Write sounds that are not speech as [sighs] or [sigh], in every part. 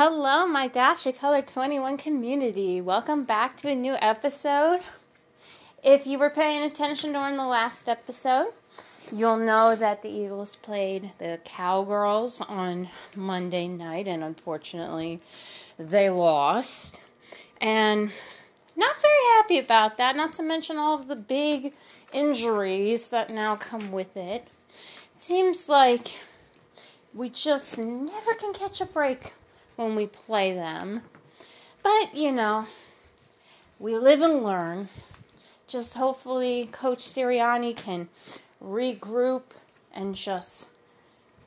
Hello, my Dash of Color 21 community. Welcome back to a new episode. If you were paying attention during the last episode, you'll know that the Eagles played the Cowgirls on Monday night, and unfortunately, they lost. And not very happy about that, not to mention all of the big injuries that now come with it. It seems like we just never can catch a break when we play them. But, you know, we live and learn. Just hopefully Coach Sirianni can regroup and just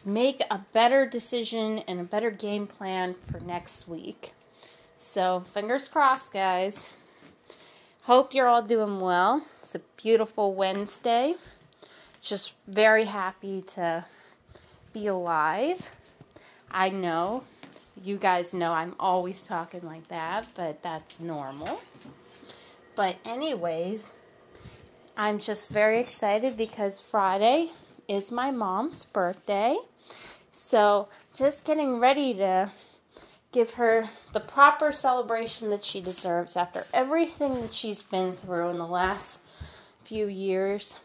make a better decision and a better game plan for next week. So, fingers crossed, guys. Hope you're all doing well. It's a beautiful Wednesday. Just very happy to be alive. I know you guys know I'm always talking like that, but that's normal. But, anyways, I'm just very excited because Friday is my mom's birthday. So, just getting ready to give her the proper celebration that she deserves after everything that she's been through in the last few years.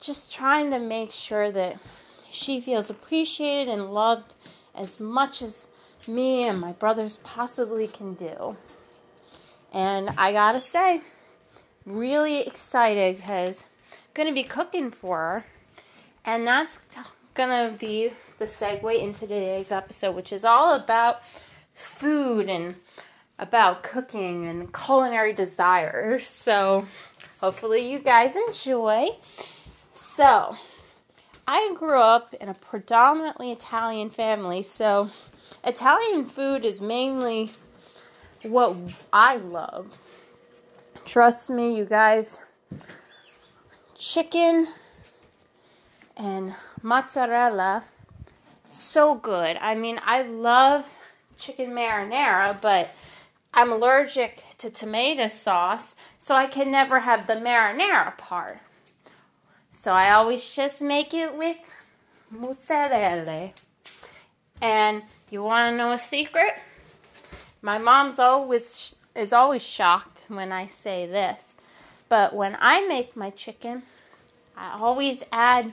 Just trying to make sure that she feels appreciated and loved as much as me and my brothers possibly can do. And I gotta say, really excited because gonna be cooking for her, and that's gonna be the segue into today's episode, which is all about food and about cooking and culinary desires. So, hopefully, you guys enjoy. So, I grew up in a predominantly Italian family, so Italian food is mainly what I love. Trust me, you guys. Chicken and mozzarella, so good. I mean, I love chicken marinara, but I'm allergic to tomato sauce, so I can never have the marinara part. So I always just make it with mozzarella. And you want to know a secret? My mom's always is always shocked when I say this. But when I make my chicken, I always add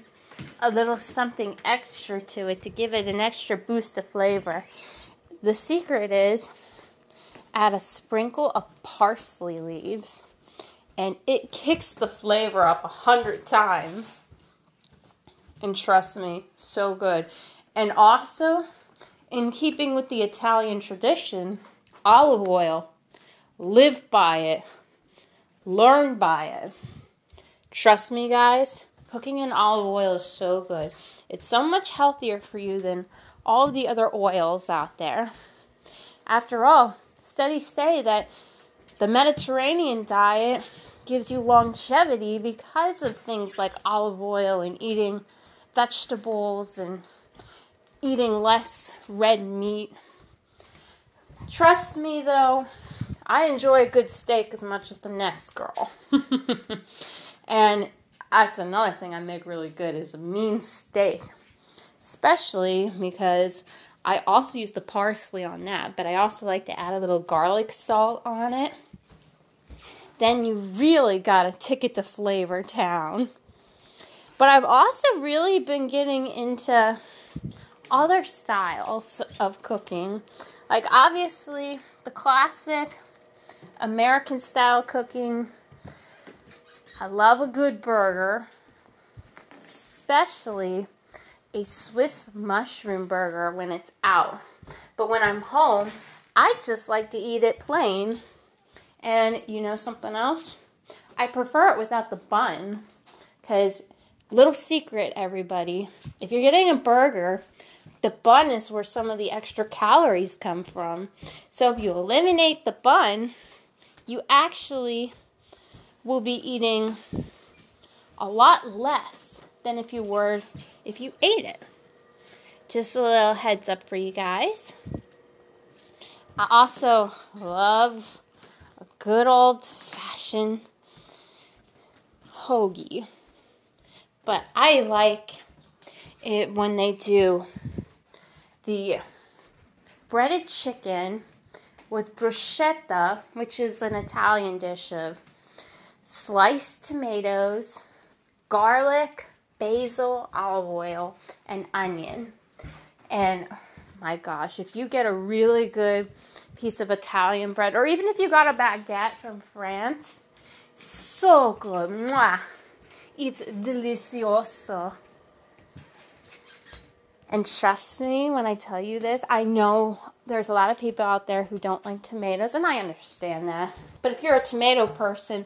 a little something extra to it to give it an extra boost of flavor. The secret is add a sprinkle of parsley leaves and it kicks the flavor up a hundred times. And trust me, so good. And also, in keeping with the Italian tradition, olive oil. Live by it. Learn by it. Trust me, guys, cooking in olive oil is so good. It's so much healthier for you than all of the other oils out there. After all, studies say that the Mediterranean diet gives you longevity because of things like olive oil and eating vegetables and eating less red meat. Trust me though, I enjoy a good steak as much as the next girl. [laughs] and that's another thing I make really good is a mean steak. Especially because I also use the parsley on that, but I also like to add a little garlic salt on it. Then you really got a ticket to Flavor Town. But I've also really been getting into other styles of cooking. Like, obviously, the classic American style cooking. I love a good burger, especially a Swiss mushroom burger when it's out. But when I'm home, I just like to eat it plain. And you know something else? I prefer it without the bun because little secret everybody, if you're getting a burger, the bun is where some of the extra calories come from. So if you eliminate the bun, you actually will be eating a lot less than if you were if you ate it. Just a little heads up for you guys. I also love good old fashioned hoagie. But I like it when they do the breaded chicken with bruschetta, which is an Italian dish of sliced tomatoes, garlic, basil, olive oil, and onion. And my gosh, if you get a really good piece of Italian bread, or even if you got a baguette from France, so good. Mwah. It's delicioso. And trust me when I tell you this, I know there's a lot of people out there who don't like tomatoes, and I understand that. But if you're a tomato person,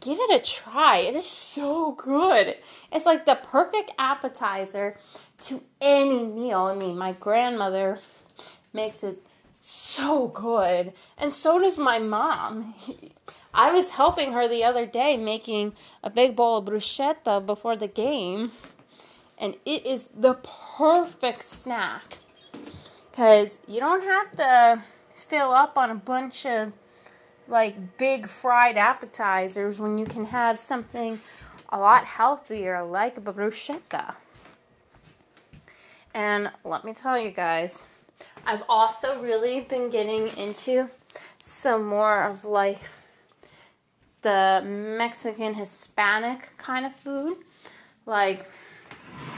give it a try. It is so good. It's like the perfect appetizer to any meal. I mean, my grandmother makes it so good, and so does my mom. I was helping her the other day making a big bowl of bruschetta before the game, and it is the perfect snack because you don't have to fill up on a bunch of like big fried appetizers when you can have something a lot healthier like a bruschetta. And let me tell you guys, I've also really been getting into some more of like the Mexican Hispanic kind of food. Like,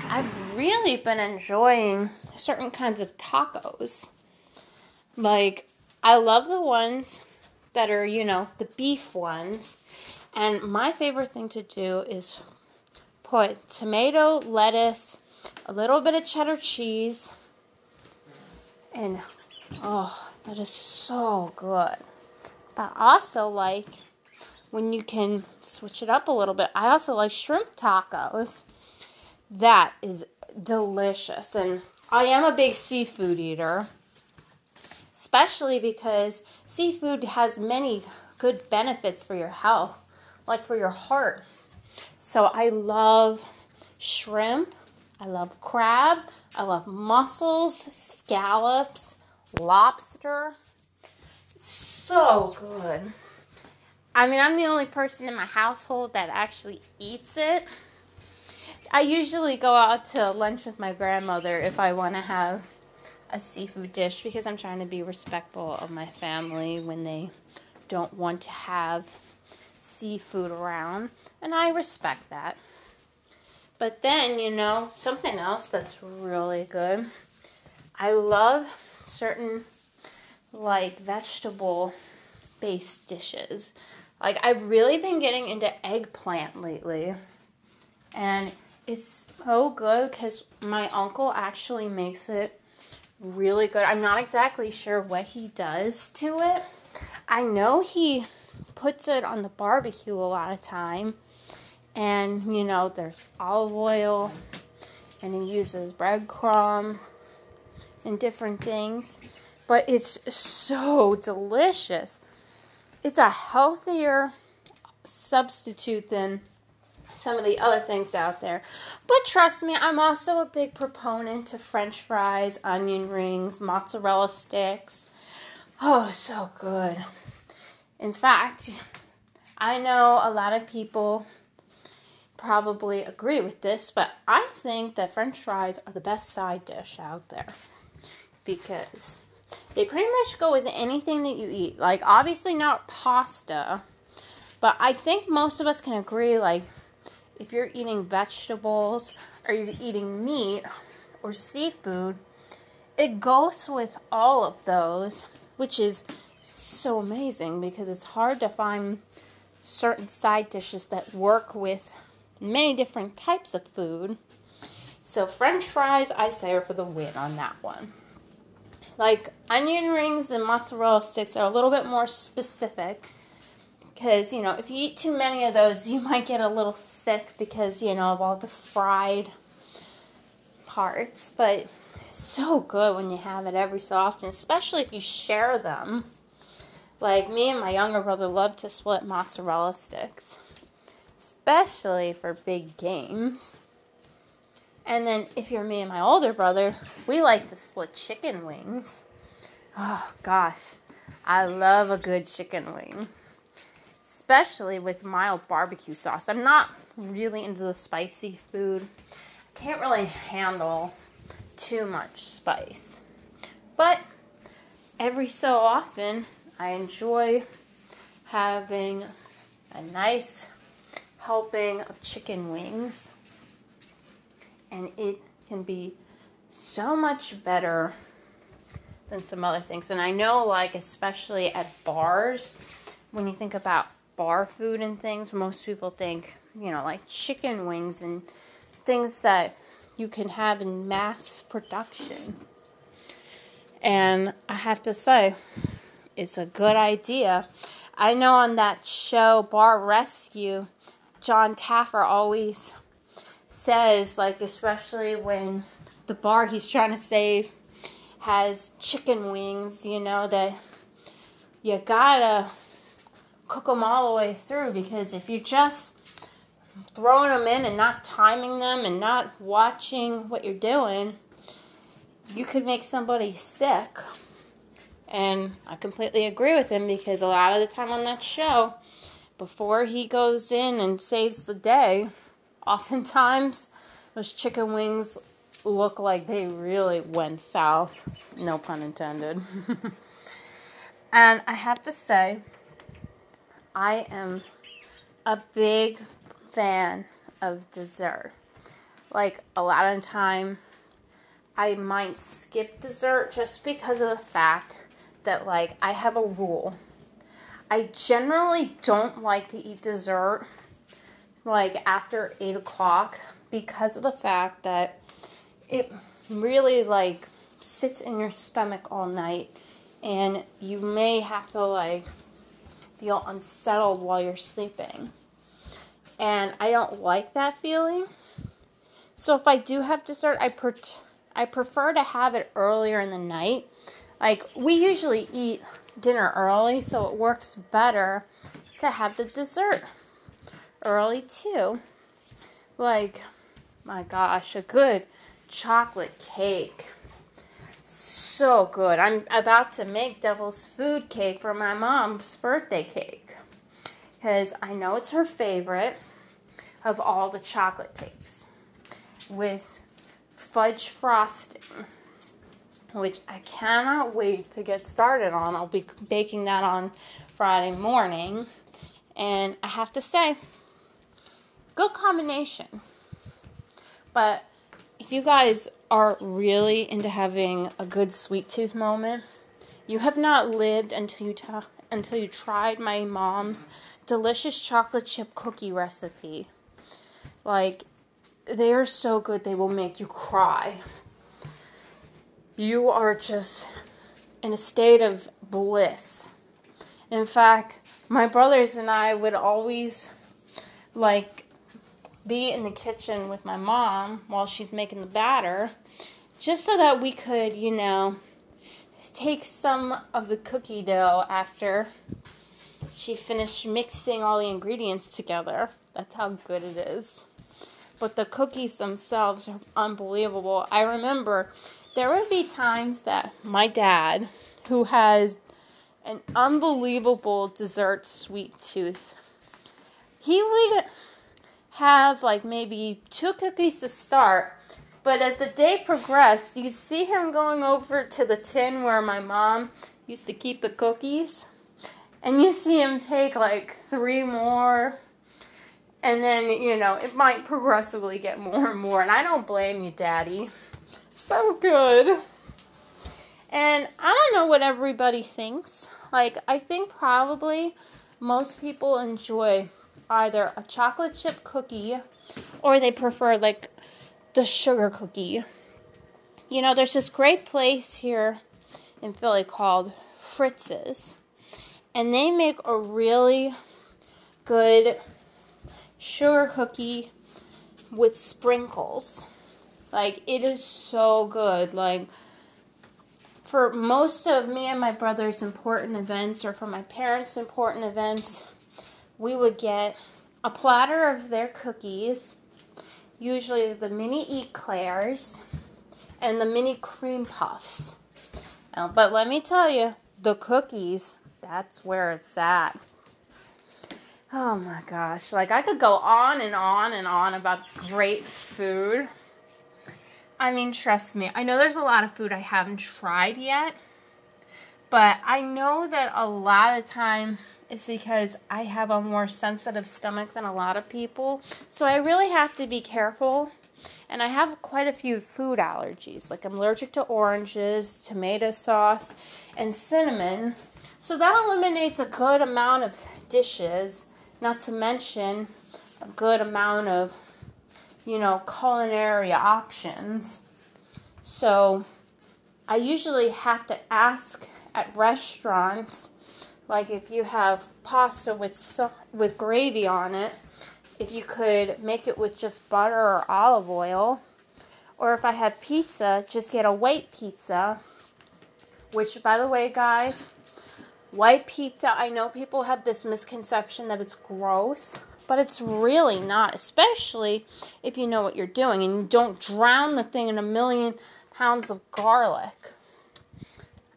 I've really been enjoying certain kinds of tacos. Like, I love the ones that are, you know, the beef ones. And my favorite thing to do is put tomato, lettuce, a little bit of cheddar cheese, and oh, that is so good. But also like when you can switch it up a little bit. I also like shrimp tacos. That is delicious. And I am a big seafood eater, especially because seafood has many good benefits for your health, like for your heart. So I love shrimp, I love crab, I love mussels, scallops, lobster. So good. I mean, I'm the only person in my household that actually eats it. I usually go out to lunch with my grandmother if I want to have a seafood dish because I'm trying to be respectful of my family when they don't want to have seafood around, and I respect that. But then, you know, something else that's really good. I love certain like vegetable based dishes. Like I've really been getting into eggplant lately. And it's so good because my uncle actually makes it really good. I'm not exactly sure what he does to it. I know he puts it on the barbecue a lot of time. And, you know, there's olive oil and he uses breadcrumb and different things. But it's so delicious it's a healthier substitute than some of the other things out there. But trust me, I'm also a big proponent of french fries, onion rings, mozzarella sticks. Oh, so good. In fact, I know a lot of people probably agree with this, but I think that french fries are the best side dish out there because they pretty much go with anything that you eat. Like, obviously, not pasta, but I think most of us can agree, like, if you're eating vegetables or you're eating meat or seafood, it goes with all of those, which is so amazing because it's hard to find certain side dishes that work with many different types of food. So, french fries, I say, are for the win on that one. Like onion rings and mozzarella sticks are a little bit more specific because, you know, if you eat too many of those, [laughs] you might get a little sick because, you know, of all the fried parts. But so good when you have it every so often, especially if you share them. Like me and my younger brother love to split mozzarella sticks, especially for big games. And then if you're me and my older brother, we like to split chicken wings. Oh gosh, I love a good chicken wing. Especially with mild barbecue sauce. I'm not really into the spicy food. I can't really handle too much spice. But every so often, I enjoy having a nice helping of chicken wings, and it can be so much better than some other things. And I know, like, especially at bars, when you think about bar food and things, most people think, you know, like chicken wings and things that you can have in mass production. And I have to say, it's a good idea. I know on that show, Bar Rescue, Jon Taffer always says, like, especially when the bar he's trying to save has chicken wings, you know, that you gotta cook them all the way through because if you're just throwing them in and not timing them and not watching what you're doing, you could make somebody sick. And I completely agree with him because a lot of the time on that show, before he goes in and saves the day, oftentimes those chicken wings look like they really went south. No pun intended. [laughs] and I have to say, I am a big fan of dessert. Like a lot of time, I might skip dessert just because of the fact that, like, I have a rule. I generally don't like to eat dessert like after 8 o'clock because of the fact that it really like sits in your stomach all night and you may have to like feel unsettled while you're sleeping. And I don't like that feeling. So if I do have dessert, I per- I prefer to have it earlier in the night. Like we usually eat dinner early, so it works better to have the dessert early too. Like my gosh, a good chocolate cake. So good. I'm about to make devil's food cake for my mom's birthday cake because I know it's her favorite of all the chocolate cakes with fudge frosting, which I cannot wait to get started on. I'll be baking that on Friday morning, and I have to say, good combination. But if you guys are really into having a good sweet tooth moment, you have not lived until you until you tried my mom's delicious chocolate chip cookie recipe. Like they are so good they will make you cry. You are just in a state of bliss. In fact, my brothers and I would always like be in the kitchen with my mom while she's making the batter, just so that we could, you know, take some of the cookie dough after she finished mixing all the ingredients together. That's how good it is. But the cookies themselves are unbelievable. I remember there would be times that my dad, who has an unbelievable dessert sweet tooth, he would have like maybe two cookies to start. But as the day progressed, you'd see him going over to the tin where my mom used to keep the cookies. And you see him take like three more. And then, you know, it might progressively get more and more. And I don't blame you, Daddy. So good. And I don't know what everybody thinks. Like, I think probably most people enjoy either a chocolate chip cookie or they prefer like the sugar cookie. You know, there's this great place here in Philly called Fritz's, and they make a really good sugar cookie with sprinkles. Like, it is so good. Like, for most of me and my brother's important events, or for my parents' important events, we would get a platter of their cookies, usually the mini eclairs and the mini cream puffs. But let me tell you, the cookies, that's where it's at. Oh my gosh, like I could go on and on and on about great food. I mean, trust me, I know there's a lot of food I haven't tried yet, But I know that a lot of time it's because I have a more sensitive stomach than a lot of people. So I really have to be careful. And I have quite a few food allergies. Like I'm allergic to oranges, tomato sauce, and cinnamon. So that eliminates a good amount of dishes, not to mention a good amount of, you know, culinary options. So I usually have to ask at restaurants, like if you have pasta with so- with gravy on it, if you could make it with just butter or olive oil, or if I have pizza, just get a white pizza. Which, by the way, guys, white pizza, I know people have this misconception that it's gross, but it's really not, especially if you know what you're doing and you don't drown the thing in a million pounds of garlic.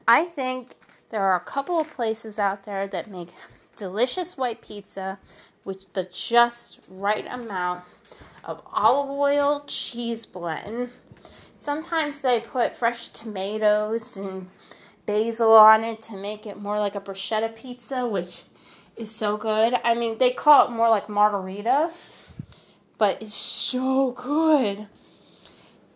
I think there are a couple of places out there that make delicious white pizza with the just right amount of olive oil cheese blend. Sometimes they put fresh tomatoes and basil on it to make it more like a bruschetta pizza, which is so good. I mean, they call it more like Margherita, but it's so good.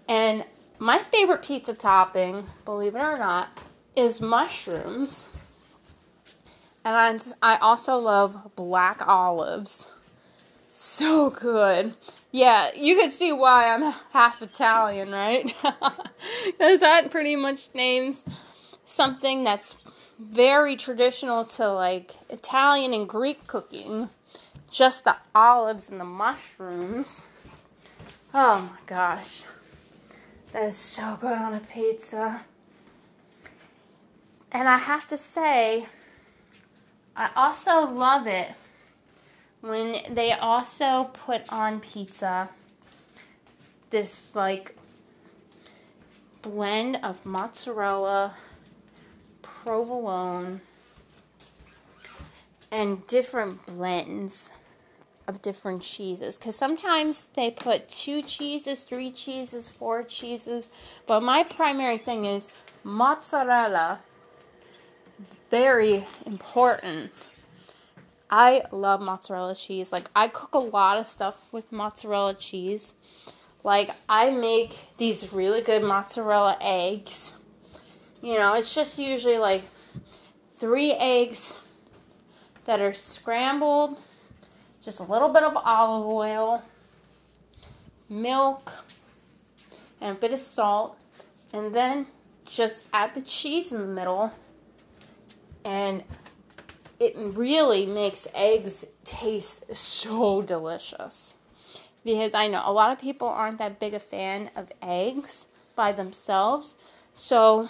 And my favorite pizza topping, believe it or not, is mushrooms. And I also love black olives. So good. Yeah, you can see why I'm half Italian, right? [laughs] Because that pretty much names something that's very traditional to like Italian and Greek cooking. Just the olives and the mushrooms. Oh my gosh. That is so good on a pizza. And I have to say, I also love it when they also put on pizza this like blend of mozzarella, provolone, and different blends of different cheeses because sometimes they put two cheeses, three cheeses, four cheeses, but my primary thing is mozzarella very important. I love mozzarella cheese. Like, I cook a lot of stuff with mozzarella cheese. Like, I make these really good mozzarella eggs. You know, it's just usually like three eggs that are scrambled, just a little bit of olive oil, milk, and a bit of salt, and then just add the cheese in the middle and it really makes eggs taste so delicious. Because I know a lot of people aren't that big a fan of eggs by themselves. So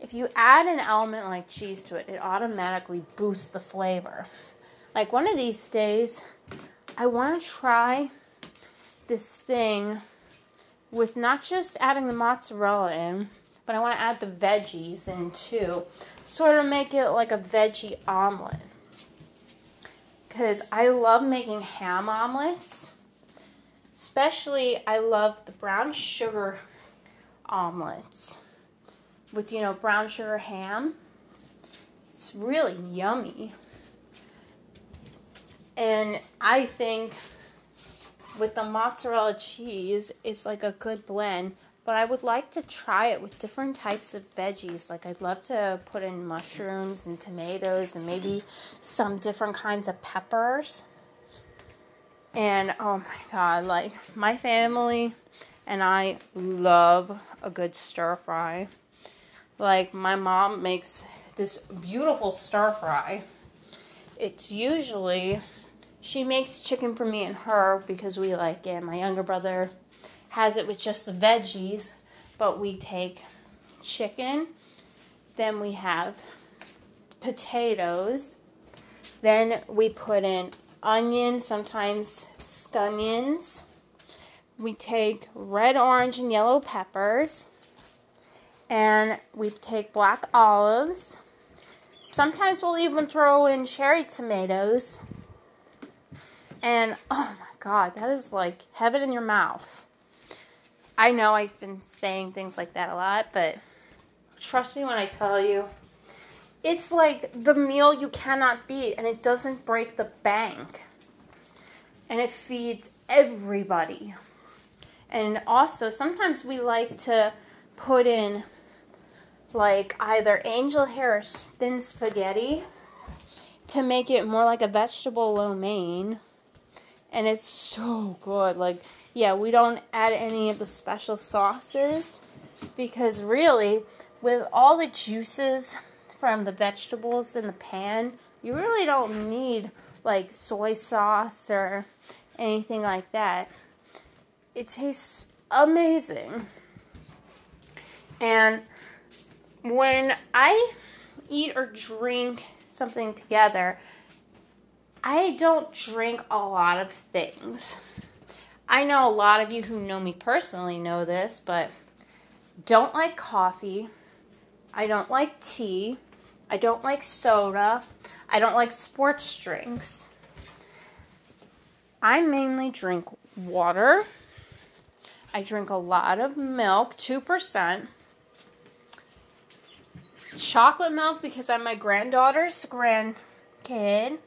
if you add an element like cheese to it, it automatically boosts the flavor. Like one of these days, I want to try this thing with not just adding the mozzarella in, but I want to add the veggies in too. Sort of make it like a veggie omelet. Because I love making ham omelets. Especially, I love the brown sugar omelets with, you know, brown sugar ham. It's really yummy. And I think with the mozzarella cheese, it's like a good blend but I would like to try it with different types of veggies. Like, I'd love to put in mushrooms and tomatoes and maybe some different kinds of peppers. And oh my god, like, my family and I love a good stir fry. Like, my mom makes this beautiful stir fry. It's usually, she makes chicken for me and her because we like it. My younger brother has it with just the veggies, but we take chicken, then we have potatoes, then we put in onions, sometimes scallions. We take red, orange, and yellow peppers, and we take black olives. Sometimes we'll even throw in cherry tomatoes. And oh my god, that is like heaven in your mouth. I know I've been saying things like that a lot, but trust me when I tell you, it's like the meal you cannot beat and it doesn't break the bank. And it feeds everybody. And also, sometimes we like to put in like either angel hair or thin spaghetti to make it more like a vegetable lo mein. And it's so good. Like, yeah, we don't add any of the special sauces because really, with all the juices from the vegetables in the pan, you really don't need like soy sauce or anything like that. It tastes amazing. And when I eat or drink something together, I don't drink a lot of things. I know a lot of you who know me personally know this, but don't like coffee. I don't like tea. I don't like soda. I don't like sports drinks. I mainly drink water. I drink a lot of milk, 2% chocolate milk because I'm my granddaughter's grandkid.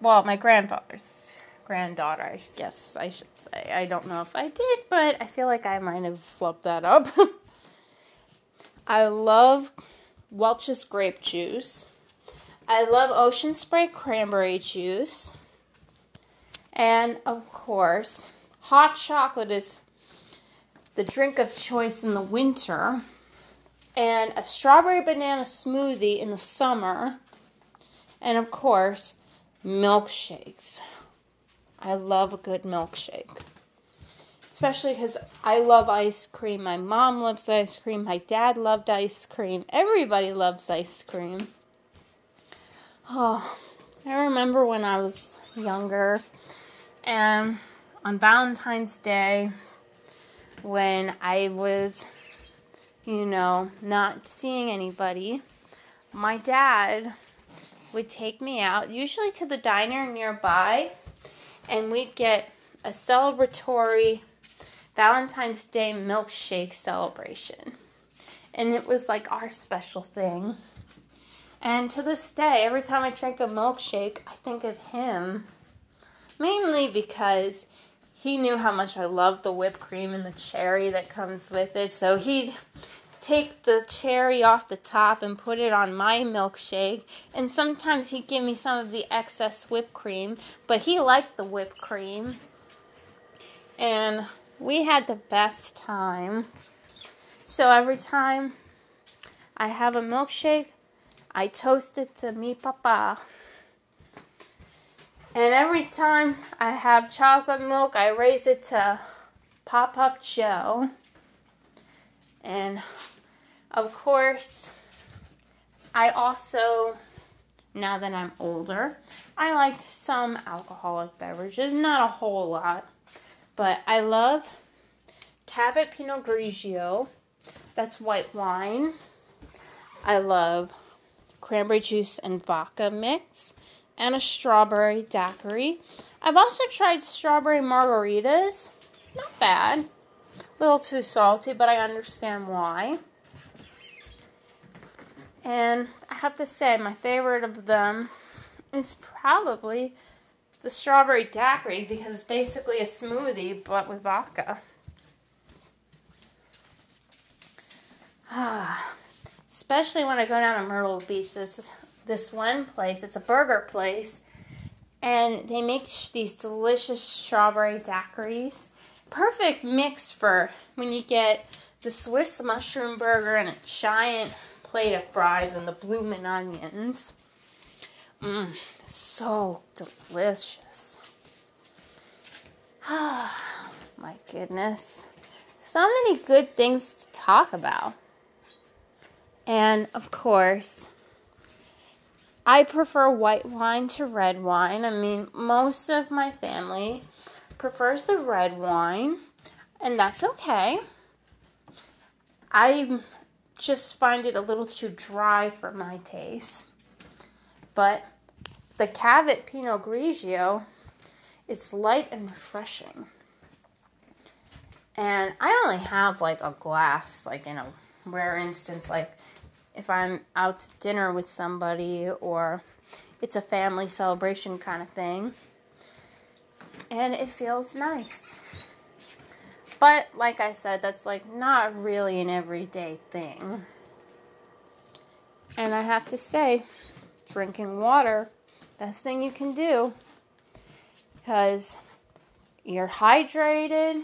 Well, my grandfather's granddaughter, I guess I should say. I don't know if I did, but I feel like I might have flubbed that up. [laughs] I love Welch's grape juice. I love Ocean Spray cranberry juice. And of course, hot chocolate is the drink of choice in the winter and a strawberry banana smoothie in the summer, and of course, milkshakes. I love a good milkshake. Especially because I love ice cream. My mom loves ice cream. My dad loved ice cream. Everybody loves ice cream. Oh, I remember when I was younger and on Valentine's Day when I was you know, not seeing anybody, my dad would take me out, usually to the diner nearby, and we'd get a celebratory Valentine's Day milkshake celebration. And it was like our special thing. And to this day, every time I drink a milkshake, I think of him. Mainly because he knew how much I loved the whipped cream and the cherry that comes with it. So he'd take the cherry off the top and put it on my milkshake. And sometimes he'd give me some of the excess whipped cream, but he liked the whipped cream. And we had the best time. So every time I have a milkshake, I toast it to me papa. And every time I have chocolate milk, I raise it to Pop Up Joe. And of course, I also, now that I'm older, I like some alcoholic beverages, not a whole lot, but I love Cavit Pinot Grigio. That's white wine. I love cranberry juice and vodka mix and a strawberry daiquiri. I've also tried strawberry margaritas. Not bad. A little too salty, but I understand why. And I have to say, my favorite of them is probably the strawberry daiquiri because it's basically a smoothie but with vodka. Ah, [sighs] especially when I go down to Myrtle Beach. There's this one place. It's a burger place, and they make sh- these delicious strawberry daiquiris. Perfect mix for when you get the Swiss mushroom burger and a giant plate of fries and the bloomin' onions. Mmm, so delicious. Ah, [sighs] my goodness. So many good things to talk about. And of course, I prefer white wine to red wine. I mean, most of my family prefers the red wine, and that's okay. I just find it a little too dry for my taste. But the Cavit Pinot Grigio, it's light and refreshing. And I only have like a glass, like in a rare instance, like if I'm out to dinner with somebody or it's a family celebration kind of thing. And it feels nice. But like I said, that's like not really an everyday thing. And I have to say, drinking water, best thing you can do because you're hydrated.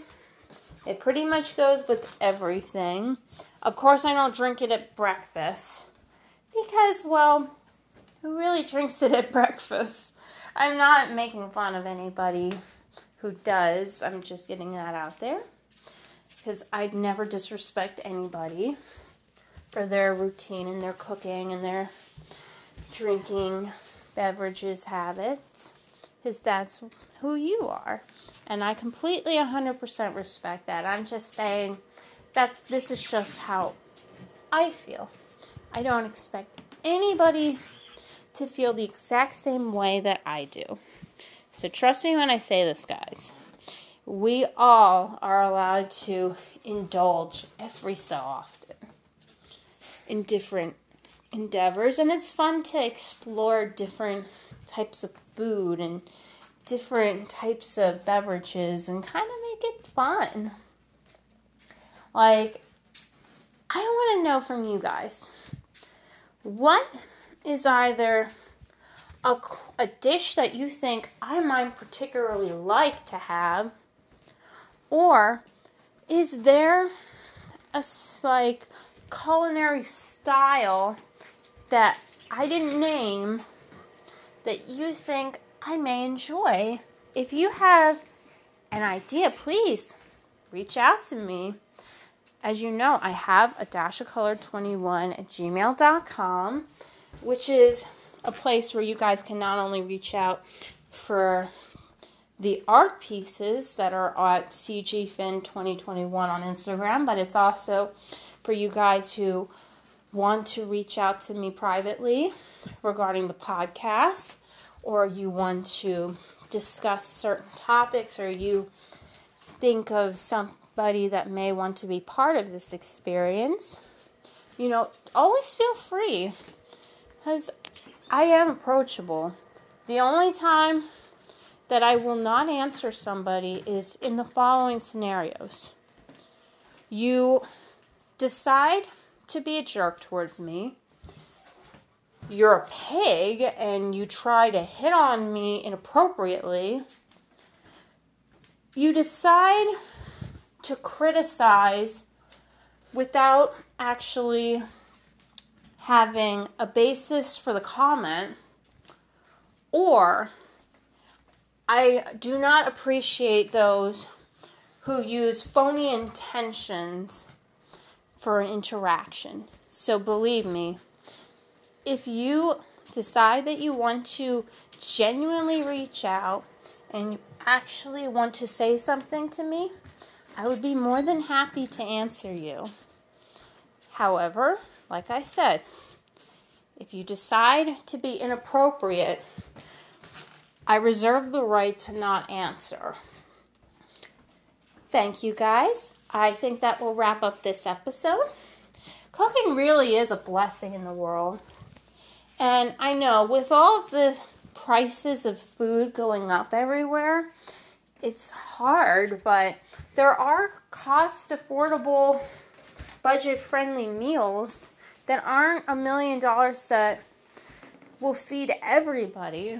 It pretty much goes with everything. Of course, I don't drink it at breakfast because, well, who really drinks it at [laughs] breakfast? I'm not making fun of anybody who does. I'm just getting that out there because I'd never disrespect anybody for their routine and their cooking and their drinking beverages habits because that's who you are. And I completely 100% respect that. I'm just saying that this is just how I feel. I don't expect anybody to feel the exact same way that I do. So trust me when I say this, guys. We all are allowed to indulge every so often in different endeavors, and it's fun to explore different types of food and different types of beverages and kind of make it fun. Like, I want to know from you guys what is either a, a dish that you think I might particularly like to have, or is there a like culinary style that I didn't name that you think I may enjoy? If you have an idea, please reach out to me. As you know, I have a dash of color 21 at gmail.com, which is a place where you guys can not only reach out for the art pieces that are at CGFin 2021 on Instagram, but it's also for you guys who want to reach out to me privately regarding the podcast, or you want to discuss certain topics, or you think of somebody that may want to be part of this experience, you know, always feel free because I am approachable. The only time that I will not answer somebody is in the following scenarios. You decide to be a jerk towards me. You're a pig and you try to hit on me inappropriately. You decide to criticize without actually having a basis for the comment, or I do not appreciate those who use phony intentions for an interaction. So believe me, if you decide that you want to genuinely reach out and you actually want to say something to me, I would be more than happy to answer you. However, like I said, if you decide to be inappropriate, I reserve the right to not answer. Thank you guys. I think that will wrap up this episode. Cooking really is a blessing in the world. And I know with all of the prices of food going up everywhere, it's hard, but there are cost affordable, budget friendly meals that aren't a million dollars that will feed everybody.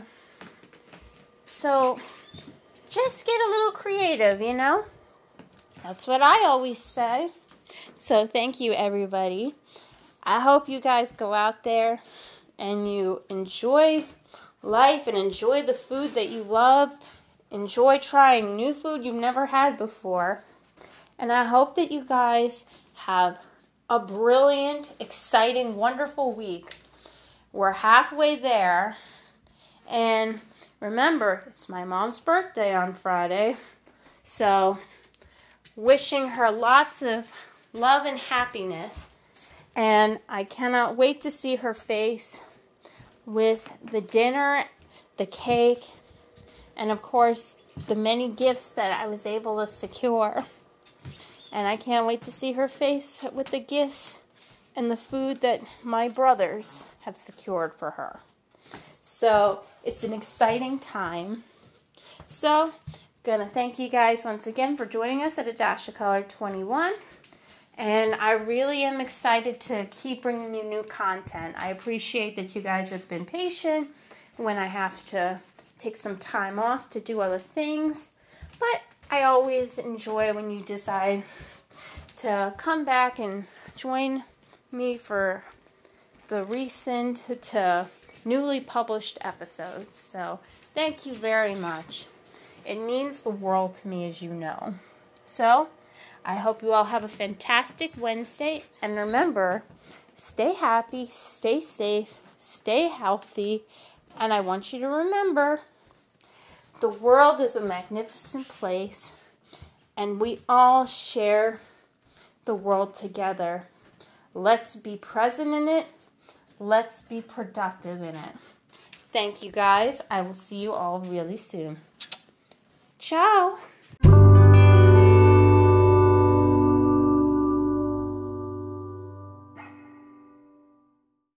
So just get a little creative, you know? That's what I always say. So thank you, everybody. I hope you guys go out there and you enjoy life and enjoy the food that you love. Enjoy trying new food you've never had before. And I hope that you guys have a brilliant, exciting, wonderful week. We're halfway there. And remember, it's my mom's birthday on Friday. So, wishing her lots of love and happiness. And I cannot wait to see her face with the dinner, the cake, and of course, the many gifts that I was able to secure. And I can't wait to see her face with the gifts and the food that my brothers have secured for her. So it's an exciting time. So, gonna thank you guys once again for joining us at A Dash of Color 21. And I really am excited to keep bringing you new content. I appreciate that you guys have been patient when I have to take some time off to do other things. But I always enjoy when you decide to come back and join me for the recent to newly published episodes. So, thank you very much. It means the world to me, as you know. So, I hope you all have a fantastic Wednesday. And remember, stay happy, stay safe, stay healthy. And I want you to remember the world is a magnificent place, and we all share the world together. Let's be present in it. Let's be productive in it. Thank you guys. I will see you all really soon. Ciao.